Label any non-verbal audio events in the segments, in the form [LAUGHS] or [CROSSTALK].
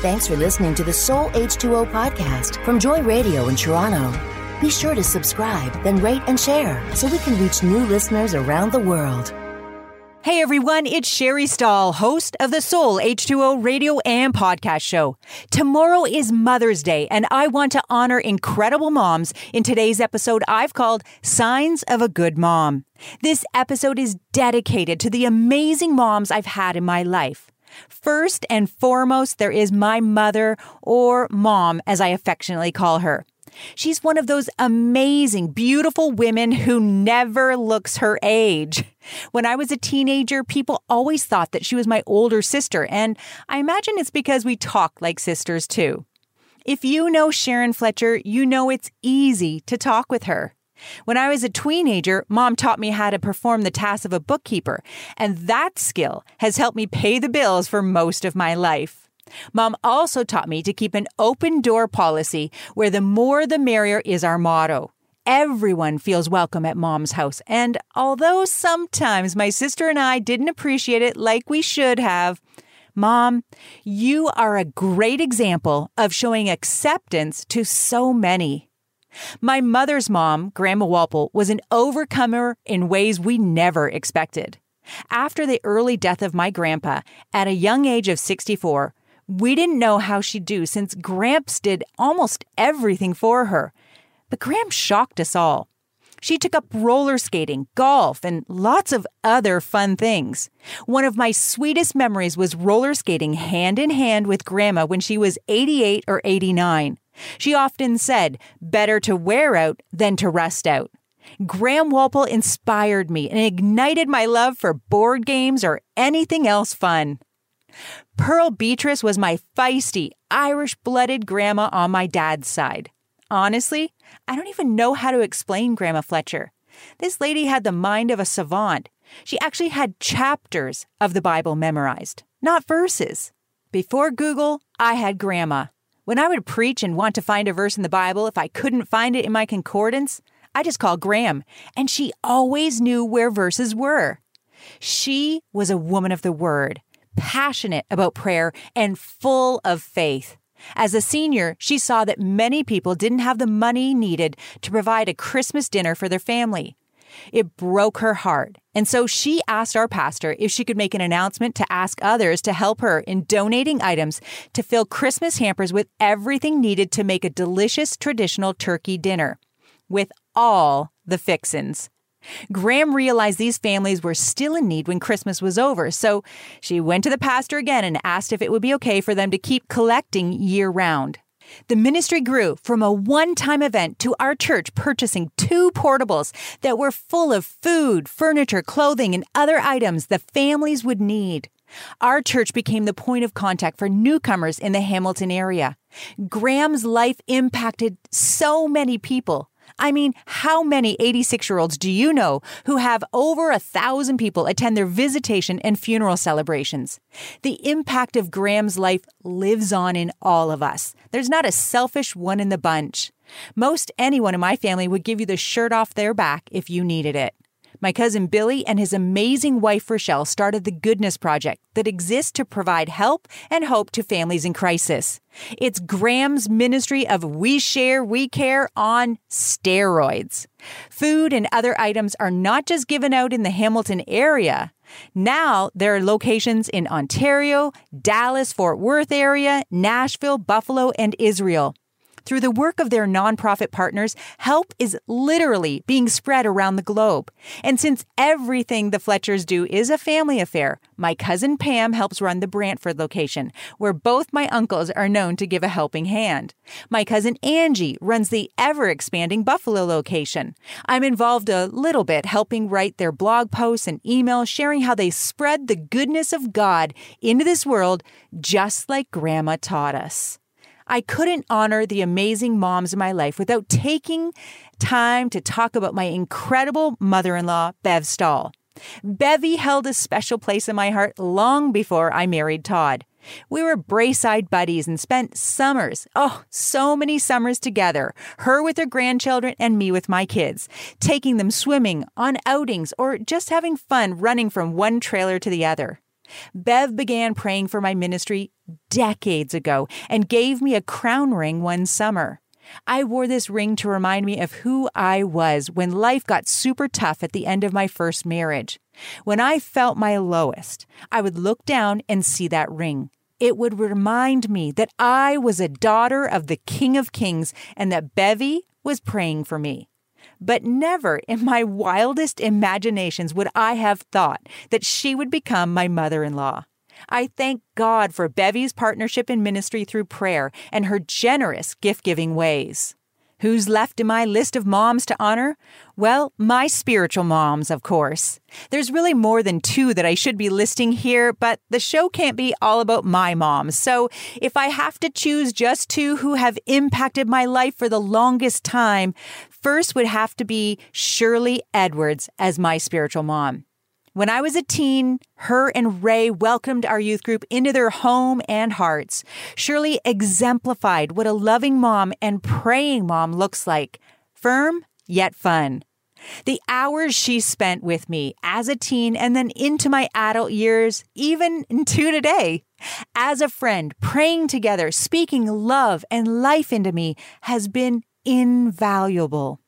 Thanks for listening to the Soul H2O podcast from Joy Radio in Toronto. Be sure to subscribe, then rate and share so we can reach new listeners around the world. Hey everyone, it's Sherry Stahl, host of the Soul H2O radio and podcast show. Tomorrow is Mother's Day, and I want to honor incredible moms in today's episode I've called Signs of a Good Mom. This episode is dedicated to the amazing moms I've had in my life. First and foremost, there is my mother, or mom, as I affectionately call her. She's one of those amazing, beautiful women who never looks her age. When I was a teenager, people always thought that she was my older sister, and I imagine it's because we talk like sisters too. If you know Sharon Fletcher, you know it's easy to talk with her. When I was a teenager, mom taught me how to perform the tasks of a bookkeeper, and that skill has helped me pay the bills for most of my life. Mom also taught me to keep an open door policy where the more the merrier is our motto. Everyone feels welcome at mom's house. And although sometimes my sister and I didn't appreciate it like we should have, Mom, you are a great example of showing acceptance to so many. My mother's mom, Grandma Walpole, was an overcomer in ways we never expected. After the early death of my grandpa, at a young age of 64, we didn't know how she'd do since Gramps did almost everything for her. But Gramps shocked us all. She took up roller skating, golf, and lots of other fun things. One of my sweetest memories was roller skating hand in hand with Grandma when she was 88 or 89. She often said, better to wear out than to rust out. Gram Walpole inspired me and ignited my love for board games or anything else fun. Pearl Beatrice was my feisty, Irish blooded grandma on my dad's side. Honestly, I don't even know how to explain Grandma Fletcher. This lady had the mind of a savant. She actually had chapters of the Bible memorized, not verses. Before Google, I had Grandma. When I would preach and want to find a verse in the Bible, if I couldn't find it in my concordance, I just called Gram, and she always knew where verses were. She was a woman of the word passionate about prayer, and full of faith. As a senior, she saw that many people didn't have the money needed to provide a Christmas dinner for their family. It broke her heart, and so she asked our pastor if she could make an announcement to ask others to help her in donating items to fill Christmas hampers with everything needed to make a delicious traditional turkey dinner, with all the fixins. Gram realized these families were still in need when Christmas was over, so she went to the pastor again and asked if it would be okay for them to keep collecting year round. The ministry grew from a one time event to our church purchasing two portables that were full of food, furniture, clothing, and other items the families would need. Our church became the point of contact for newcomers in the Hamilton area. Gram's life impacted so many people. I mean, how many 86 year olds do you know who have over a thousand people attend their visitation and funeral celebrations? The impact of Gram's life lives on in all of us. There's not a selfish one in the bunch. Most anyone in my family would give you the shirt off their back if you needed it. My cousin Billy and his amazing wife Rochelle started the Goodness Project that exists to provide help and hope to families in crisis. It's Gram's ministry of We Share, We Care on steroids. Food and other items are not just given out in the Hamilton area. Now there are locations in Ontario, Dallas, Fort Worth area, Nashville, Buffalo, and Israel. Through the work of their nonprofit partners, help is literally being spread around the globe. And since everything the Fletchers do is a family affair, my cousin Pam helps run the Brantford location, where both my uncles are known to give a helping hand. My cousin Angie runs the ever expanding Buffalo location. I'm involved a little bit helping write their blog posts and emails sharing how they spread the goodness of God into this world just like Grandma taught us. I couldn't honor the amazing moms in my life without taking time to talk about my incredible mother in law, Bev Stahl. Bevy held a special place in my heart long before I married Todd. We were Braeside buddies and spent summers, oh, so many summers together, her with her grandchildren and me with my kids, taking them swimming, on outings, or just having fun running from one trailer to the other. Bev began praying for my ministry decades ago and gave me a crown ring one summer. I wore this ring to remind me of who I was when life got super tough at the end of my first marriage. When I felt my lowest, I would look down and see that ring. It would remind me that I was a daughter of the King of Kings and that Bevy was praying for me. But never in my wildest imaginations would I have thought that she would become my mother in law. I thank God for Bevy's partnership in ministry through prayer and her generous gift giving ways. Who's left in my list of moms to honor? Well, my spiritual moms, of course. There's really more than two that I should be listing here, but the show can't be all about my moms. So if I have to choose just two who have impacted my life for the longest time, first would have to be Shirley Edwards as my spiritual mom. When I was a teen, her and Ray welcomed our youth group into their home and hearts. Shirley exemplified what a loving mom and praying mom looks like firm yet fun. The hours she spent with me as a teen and then into my adult years, even into today, as a friend, praying together, speaking love and life into me has been invaluable.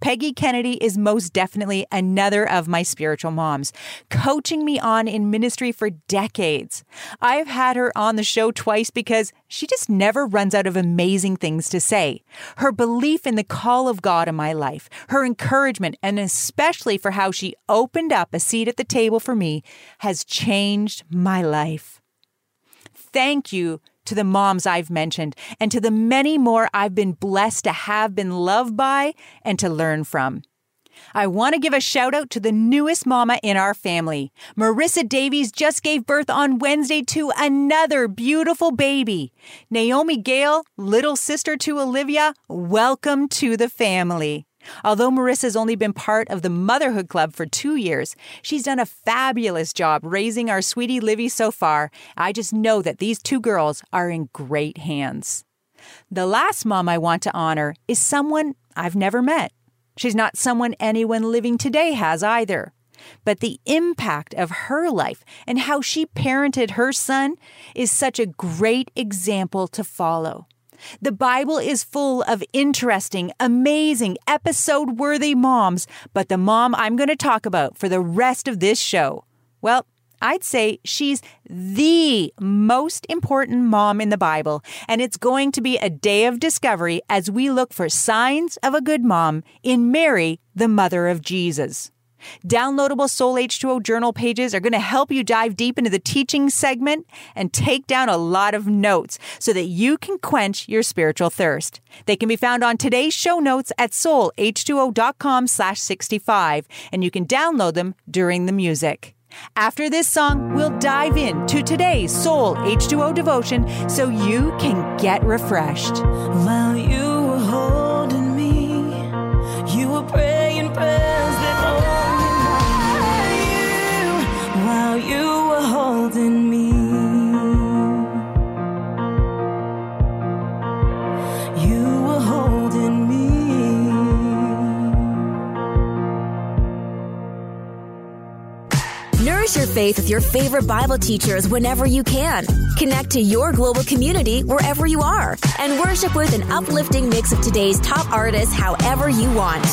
Peggy Kennedy is most definitely another of my spiritual moms, coaching me on in ministry for decades. I've had her on the show twice because she just never runs out of amazing things to say. Her belief in the call of God in my life, her encouragement, and especially for how she opened up a seat at the table for me has changed my life. Thank you to the moms I've mentioned, and to the many more I've been blessed to have been loved by and to learn from. I want to give a shout out to the newest mama in our family. Marissa Davies just gave birth on Wednesday to another beautiful baby. Naomi Gale, little sister to Olivia, welcome to the family. Although Marissa's only been part of the Motherhood Club for two years, she's done a fabulous job raising our sweetie Livy so far. I just know that these two girls are in great hands. The last mom I want to honor is someone I've never met. She's not someone anyone living today has either. But the impact of her life and how she parented her son is such a great example to follow. The Bible is full of interesting, amazing, episode worthy moms, but the mom I'm going to talk about for the rest of this show, well, I'd say she's the most important mom in the Bible, and it's going to be a day of discovery as we look for signs of a good mom in Mary, the mother of Jesus. Downloadable Soul H2O journal pages are going to help you dive deep into the teaching segment and take down a lot of notes so that you can quench your spiritual thirst. They can be found on today's show notes at soulh2o.com slash 65, and you can download them during the music. After this song, we'll dive into today's Soul H2O devotion so you can get refreshed. While you faith with your favorite Bible teachers whenever you can. Connect to your global community wherever you are and worship with an uplifting mix of today's top artists however you want.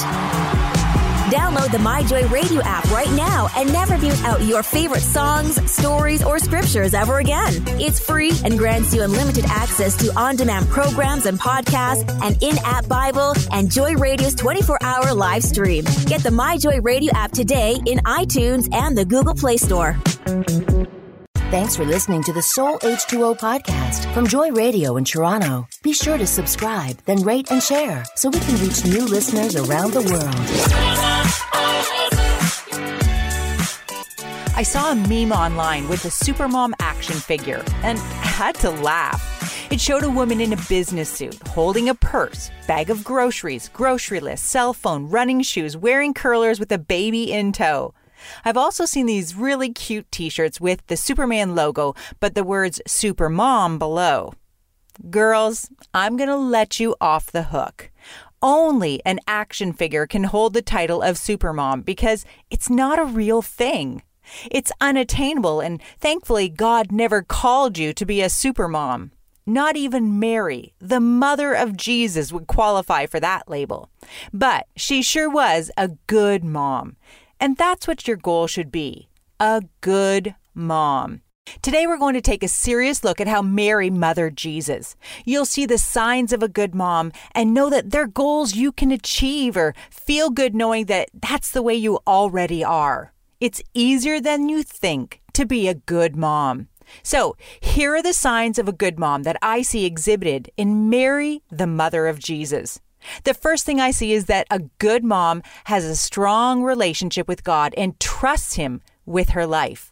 Download the MyJoy Radio app right now and never mute out your favorite songs, stories, or scriptures ever again. It's free and grants you unlimited access to on demand programs and podcasts, an in app Bible, and Joy Radio's 24 hour live stream. Get the MyJoy Radio app today in iTunes and the Google Play Store. Thanks for listening to the Soul H2O podcast from Joy Radio in Toronto. Be sure to subscribe, then rate and share so we can reach new listeners around the world. I saw a meme online with a supermom action figure and [LAUGHS] had to laugh. It showed a woman in a business suit holding a purse, bag of groceries, grocery list, cell phone, running shoes, wearing curlers with a baby in tow. I've also seen these really cute t shirts with the Superman logo, but the words Supermom below. Girls, I'm going to let you off the hook. Only an action figure can hold the title of Supermom because it's not a real thing. It's unattainable, and thankfully, God never called you to be a super mom. Not even Mary, the mother of Jesus, would qualify for that label. But she sure was a good mom. And that's what your goal should be a good mom. Today, we're going to take a serious look at how Mary mothered Jesus. You'll see the signs of a good mom and know that they're goals you can achieve or feel good knowing that that's the way you already are. It's easier than you think to be a good mom. So, here are the signs of a good mom that I see exhibited in Mary, the mother of Jesus. The first thing I see is that a good mom has a strong relationship with God and trusts Him with her life.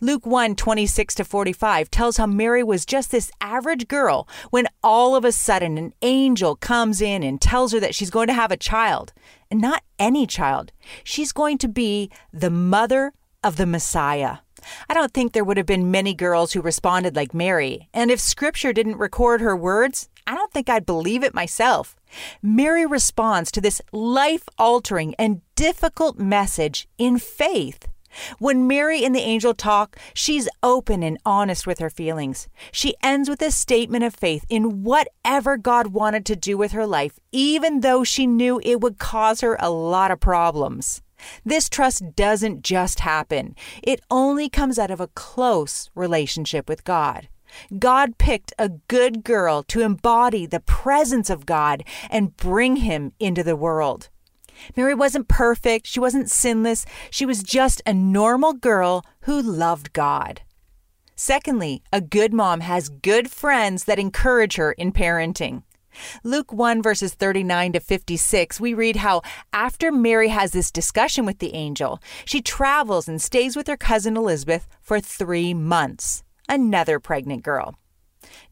Luke 1 26 to 45 tells how Mary was just this average girl when all of a sudden an angel comes in and tells her that she's going to have a child. Not any child, she's going to be the mother of the Messiah. I don't think there would have been many girls who responded like Mary, and if scripture didn't record her words, I don't think I'd believe it myself. Mary responds to this life altering and difficult message in faith. When Mary and the angel talk, she's open and honest with her feelings. She ends with a statement of faith in whatever God wanted to do with her life, even though she knew it would cause her a lot of problems. This trust doesn't just happen, it only comes out of a close relationship with God. God picked a good girl to embody the presence of God and bring him into the world. Mary wasn't perfect, she wasn't sinless, she was just a normal girl who loved God. Secondly, a good mom has good friends that encourage her in parenting. Luke 1, verses 39 to 56, we read how after Mary has this discussion with the angel, she travels and stays with her cousin Elizabeth for three months. Another pregnant girl.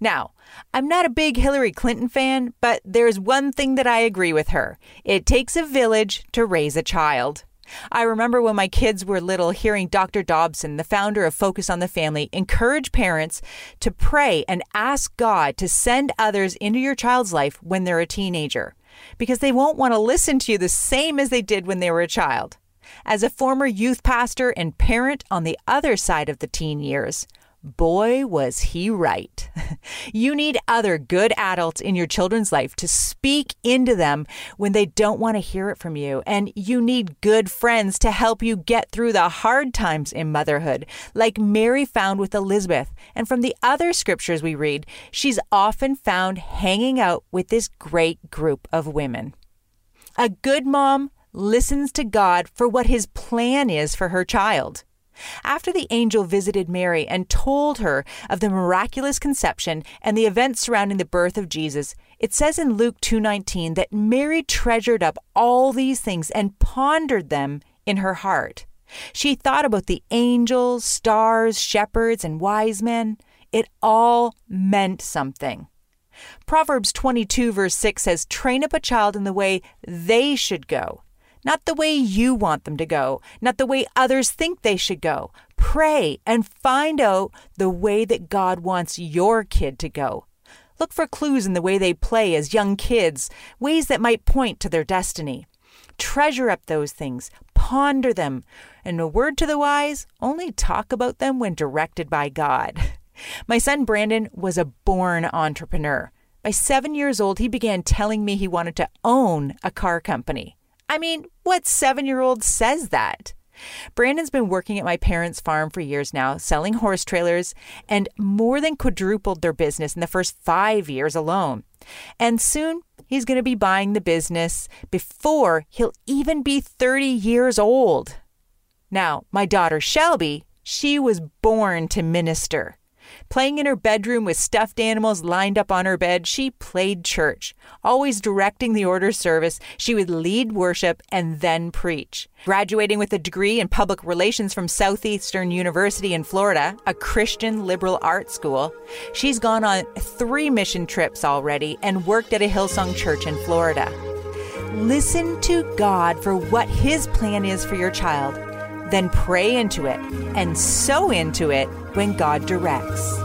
Now, I'm not a big Hillary Clinton fan, but there's one thing that I agree with her it takes a village to raise a child. I remember when my kids were little hearing Dr. Dobson, the founder of Focus on the Family, encourage parents to pray and ask God to send others into your child's life when they're a teenager, because they won't want to listen to you the same as they did when they were a child. As a former youth pastor and parent on the other side of the teen years, Boy, was he right. [LAUGHS] you need other good adults in your children's life to speak into them when they don't want to hear it from you. And you need good friends to help you get through the hard times in motherhood, like Mary found with Elizabeth. And from the other scriptures we read, she's often found hanging out with this great group of women. A good mom listens to God for what his plan is for her child. After the angel visited Mary and told her of the miraculous conception and the events surrounding the birth of Jesus, it says in Luke 2:19 that Mary treasured up all these things and pondered them in her heart. She thought about the angels, stars, shepherds, and wise men. It all meant something. Proverbs 22, verse 6 says, Train up a child in the way they should go, not the way you want them to go, not the way others think they should go. Pray and find out the way that God wants your kid to go. Look for clues in the way they play as young kids, ways that might point to their destiny. Treasure up those things, ponder them, and a word to the wise, only talk about them when directed by God. [LAUGHS] My son Brandon was a born entrepreneur. By seven years old, he began telling me he wanted to own a car company. I mean, what seven year old says that? Brandon's been working at my parents' farm for years now, selling horse trailers, and more than quadrupled their business in the first five years alone. And soon he's going to be buying the business before he'll even be 30 years old. Now, my daughter Shelby, she was born to minister. Playing in her bedroom with stuffed animals lined up on her bed, she played church. Always directing the order service, she would lead worship and then preach. Graduating with a degree in public relations from Southeastern University in Florida, a Christian liberal arts school, she's gone on three mission trips already and worked at a Hillsong church in Florida. Listen to God for what His plan is for your child then pray into it and sow into it when God directs.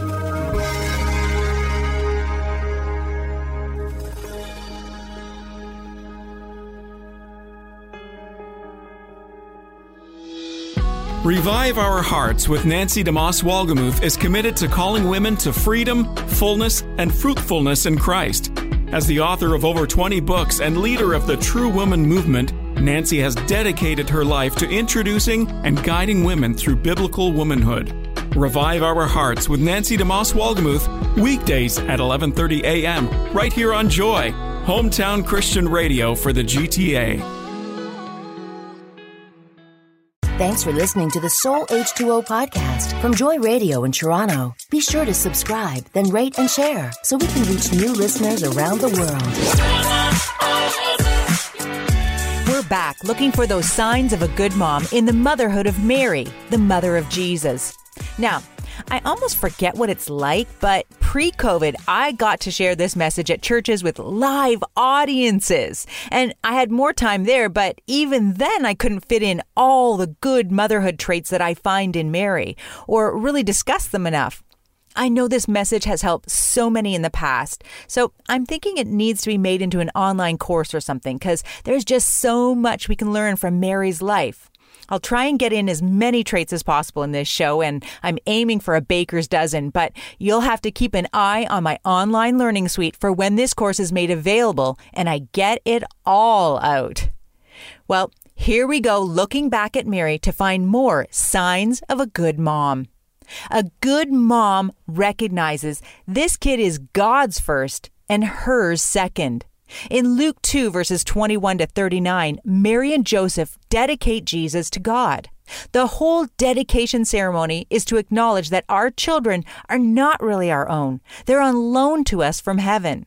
Revive Our Hearts with Nancy DeMoss Wolgemuth is committed to calling women to freedom, fullness, and fruitfulness in Christ. As the author of over 20 books and leader of the True Woman movement, Nancy has dedicated her life to introducing and guiding women through biblical womanhood. Revive Our Hearts with Nancy DeMoss Wolgemuth, weekdays at 11:30 a.m. right here on Joy, hometown Christian radio for the GTA. Thanks for listening to the Soul H2O podcast from Joy Radio in Toronto. Be sure to subscribe, then rate and share so we can reach new listeners around the world. We're back looking for those signs of a good mom in the motherhood of Mary, the mother of Jesus. Now, I almost forget what it's like, but pre COVID, I got to share this message at churches with live audiences. And I had more time there, but even then, I couldn't fit in all the good motherhood traits that I find in Mary or really discuss them enough. I know this message has helped so many in the past, so I'm thinking it needs to be made into an online course or something because there's just so much we can learn from Mary's life. I'll try and get in as many traits as possible in this show, and I'm aiming for a baker's dozen, but you'll have to keep an eye on my online learning suite for when this course is made available and I get it all out. Well, here we go looking back at Mary to find more signs of a good mom. A good mom recognizes this kid is God's first and hers second. In Luke 2, verses 21 to 39, Mary and Joseph dedicate Jesus to God. The whole dedication ceremony is to acknowledge that our children are not really our own, they're on loan to us from heaven.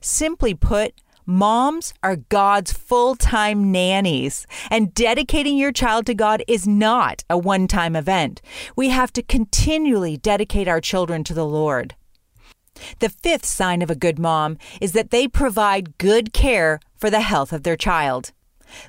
Simply put, Moms are God's full time nannies, and dedicating your child to God is not a one time event. We have to continually dedicate our children to the Lord. The fifth sign of a good mom is that they provide good care for the health of their child.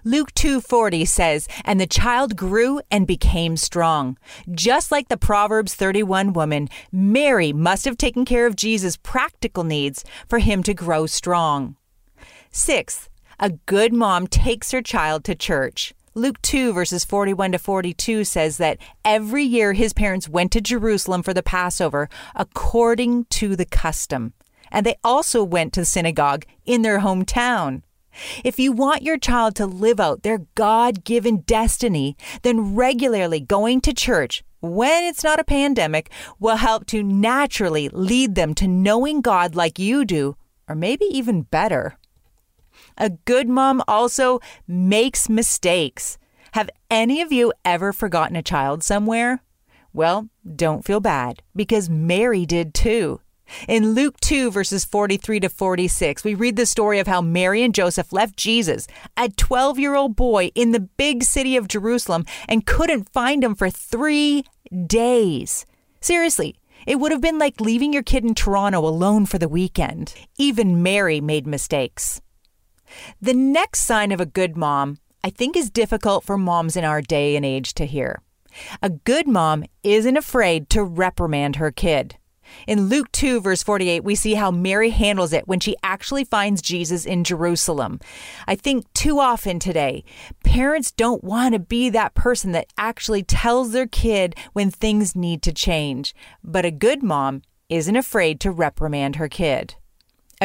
Luke 2:40 says, "And the child grew and became strong." Just like the Proverbs 31 woman, Mary must have taken care of Jesus' practical needs for him to grow strong. Sixth, a good mom takes her child to church. Luke 2, verses 41 to 42 says that every year his parents went to Jerusalem for the Passover according to the custom. And they also went to the synagogue in their hometown. If you want your child to live out their God given destiny, then regularly going to church when it's not a pandemic will help to naturally lead them to knowing God like you do, or maybe even better. A good mom also makes mistakes. Have any of you ever forgotten a child somewhere? Well, don't feel bad because Mary did too. In Luke 2, verses 43 to 46, we read the story of how Mary and Joseph left Jesus, a 12 year old boy, in the big city of Jerusalem and couldn't find him for three days. Seriously, it would have been like leaving your kid in Toronto alone for the weekend. Even Mary made mistakes. The next sign of a good mom, I think, is difficult for moms in our day and age to hear. A good mom isn't afraid to reprimand her kid. In Luke 2, verse 48, we see how Mary handles it when she actually finds Jesus in Jerusalem. I think too often today, parents don't want to be that person that actually tells their kid when things need to change. But a good mom isn't afraid to reprimand her kid.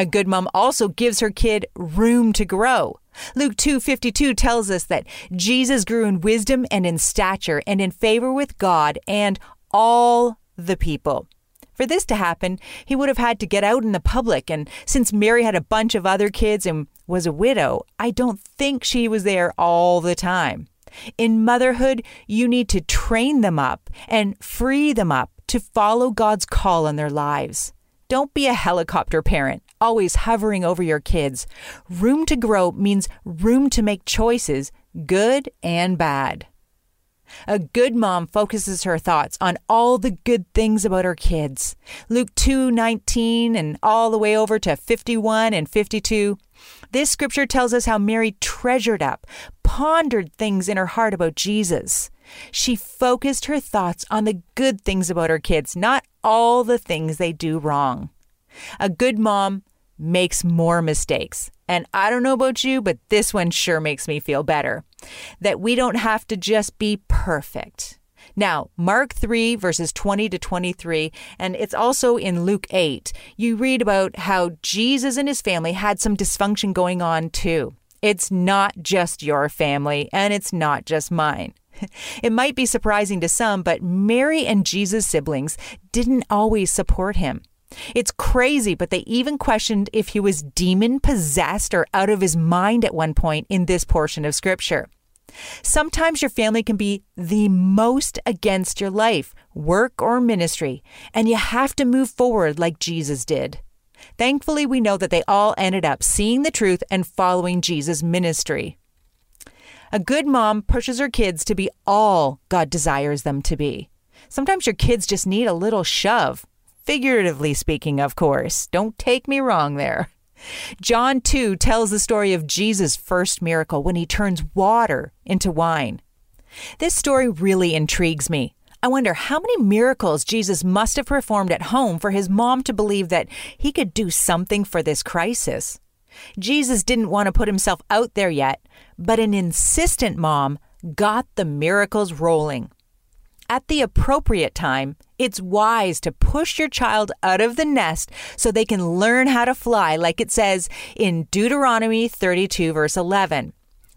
A good mom also gives her kid room to grow. Luke 2:52 tells us that Jesus grew in wisdom and in stature and in favor with God and all the people. For this to happen, he would have had to get out in the public and since Mary had a bunch of other kids and was a widow, I don't think she was there all the time. In motherhood, you need to train them up and free them up to follow God's call in their lives. Don't be a helicopter parent, always hovering over your kids. Room to grow means room to make choices, good and bad. A good mom focuses her thoughts on all the good things about her kids. Luke 2:19 and all the way over to 51 and 52. This scripture tells us how Mary treasured up, pondered things in her heart about Jesus. She focused her thoughts on the good things about her kids, not all the things they do wrong. A good mom makes more mistakes. And I don't know about you, but this one sure makes me feel better. That we don't have to just be perfect. Now, Mark 3, verses 20 to 23, and it's also in Luke 8, you read about how Jesus and his family had some dysfunction going on too. It's not just your family, and it's not just mine. [LAUGHS] It might be surprising to some, but Mary and Jesus' siblings didn't always support him. It's crazy, but they even questioned if he was demon possessed or out of his mind at one point in this portion of scripture. Sometimes your family can be the most against your life, work, or ministry, and you have to move forward like Jesus did. Thankfully, we know that they all ended up seeing the truth and following Jesus' ministry. A good mom pushes her kids to be all God desires them to be. Sometimes your kids just need a little shove. Figuratively speaking, of course. Don't take me wrong there. John 2 tells the story of Jesus' first miracle when he turns water into wine. This story really intrigues me. I wonder how many miracles Jesus must have performed at home for his mom to believe that he could do something for this crisis. Jesus didn't want to put himself out there yet, but an insistent mom got the miracles rolling. At the appropriate time, it's wise to push your child out of the nest so they can learn how to fly, like it says in Deuteronomy 32, verse 11.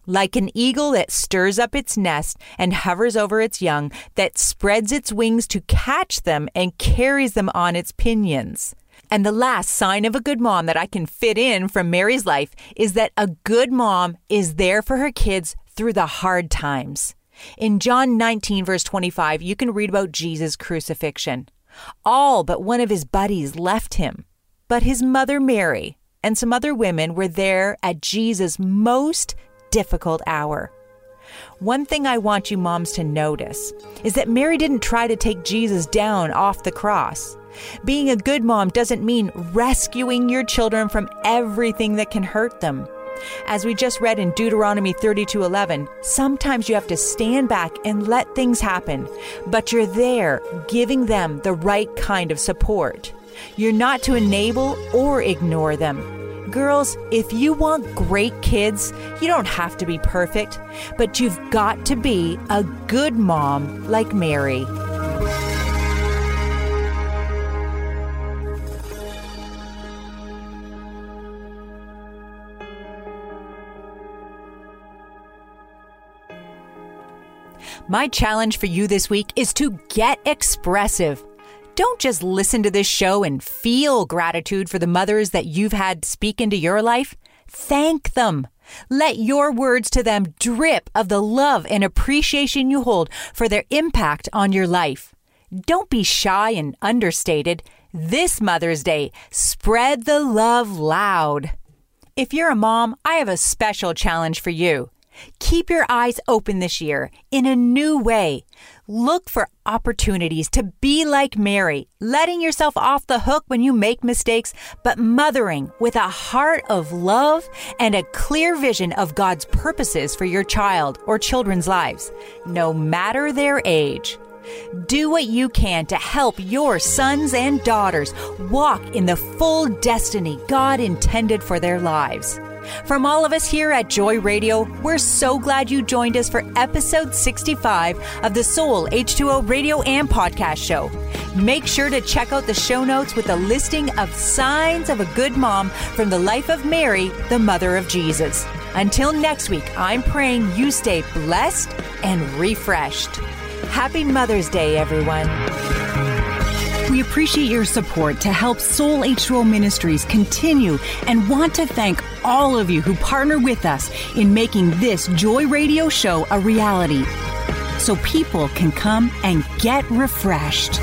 Like an eagle that stirs up its nest and hovers over its young, that spreads its wings to catch them and carries them on its pinions. And the last sign of a good mom that I can fit in from Mary's life is that a good mom is there for her kids through the hard times. In John 19, verse 25, you can read about Jesus' crucifixion. All but one of his buddies left him. But his mother Mary and some other women were there at Jesus' most difficult hour. One thing I want you moms to notice is that Mary didn't try to take Jesus down off the cross. Being a good mom doesn't mean rescuing your children from everything that can hurt them. As we just read in Deuteronomy 32:11, sometimes you have to stand back and let things happen, but you're there giving them the right kind of support. You're not to enable or ignore them. Girls, if you want great kids, you don't have to be perfect, but you've got to be a good mom like Mary. My challenge for you this week is to get expressive. Don't just listen to this show and feel gratitude for the mothers that you've had speak into your life. Thank them. Let your words to them drip of the love and appreciation you hold for their impact on your life. Don't be shy and understated. This Mother's Day, spread the love loud. If you're a mom, I have a special challenge for you. Keep your eyes open this year in a new way. Look for opportunities to be like Mary, letting yourself off the hook when you make mistakes, but mothering with a heart of love and a clear vision of God's purposes for your child or children's lives, no matter their age. Do what you can to help your sons and daughters walk in the full destiny God intended for their lives. From all of us here at Joy Radio, we're so glad you joined us for episode 65 of the Soul H2O radio and podcast show. Make sure to check out the show notes with a listing of signs of a good mom from the life of Mary, the mother of Jesus. Until next week, I'm praying you stay blessed and refreshed. Happy Mother's Day, everyone. We appreciate your support to help Soul H2O Ministries continue and want to thank all of you who partner with us in making this Joy Radio show a reality so people can come and get refreshed.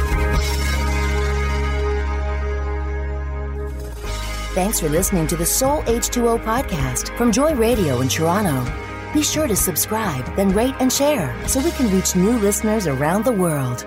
Thanks for listening to the Soul H2O podcast from Joy Radio in Toronto. Be sure to subscribe, then rate and share so we can reach new listeners around the world.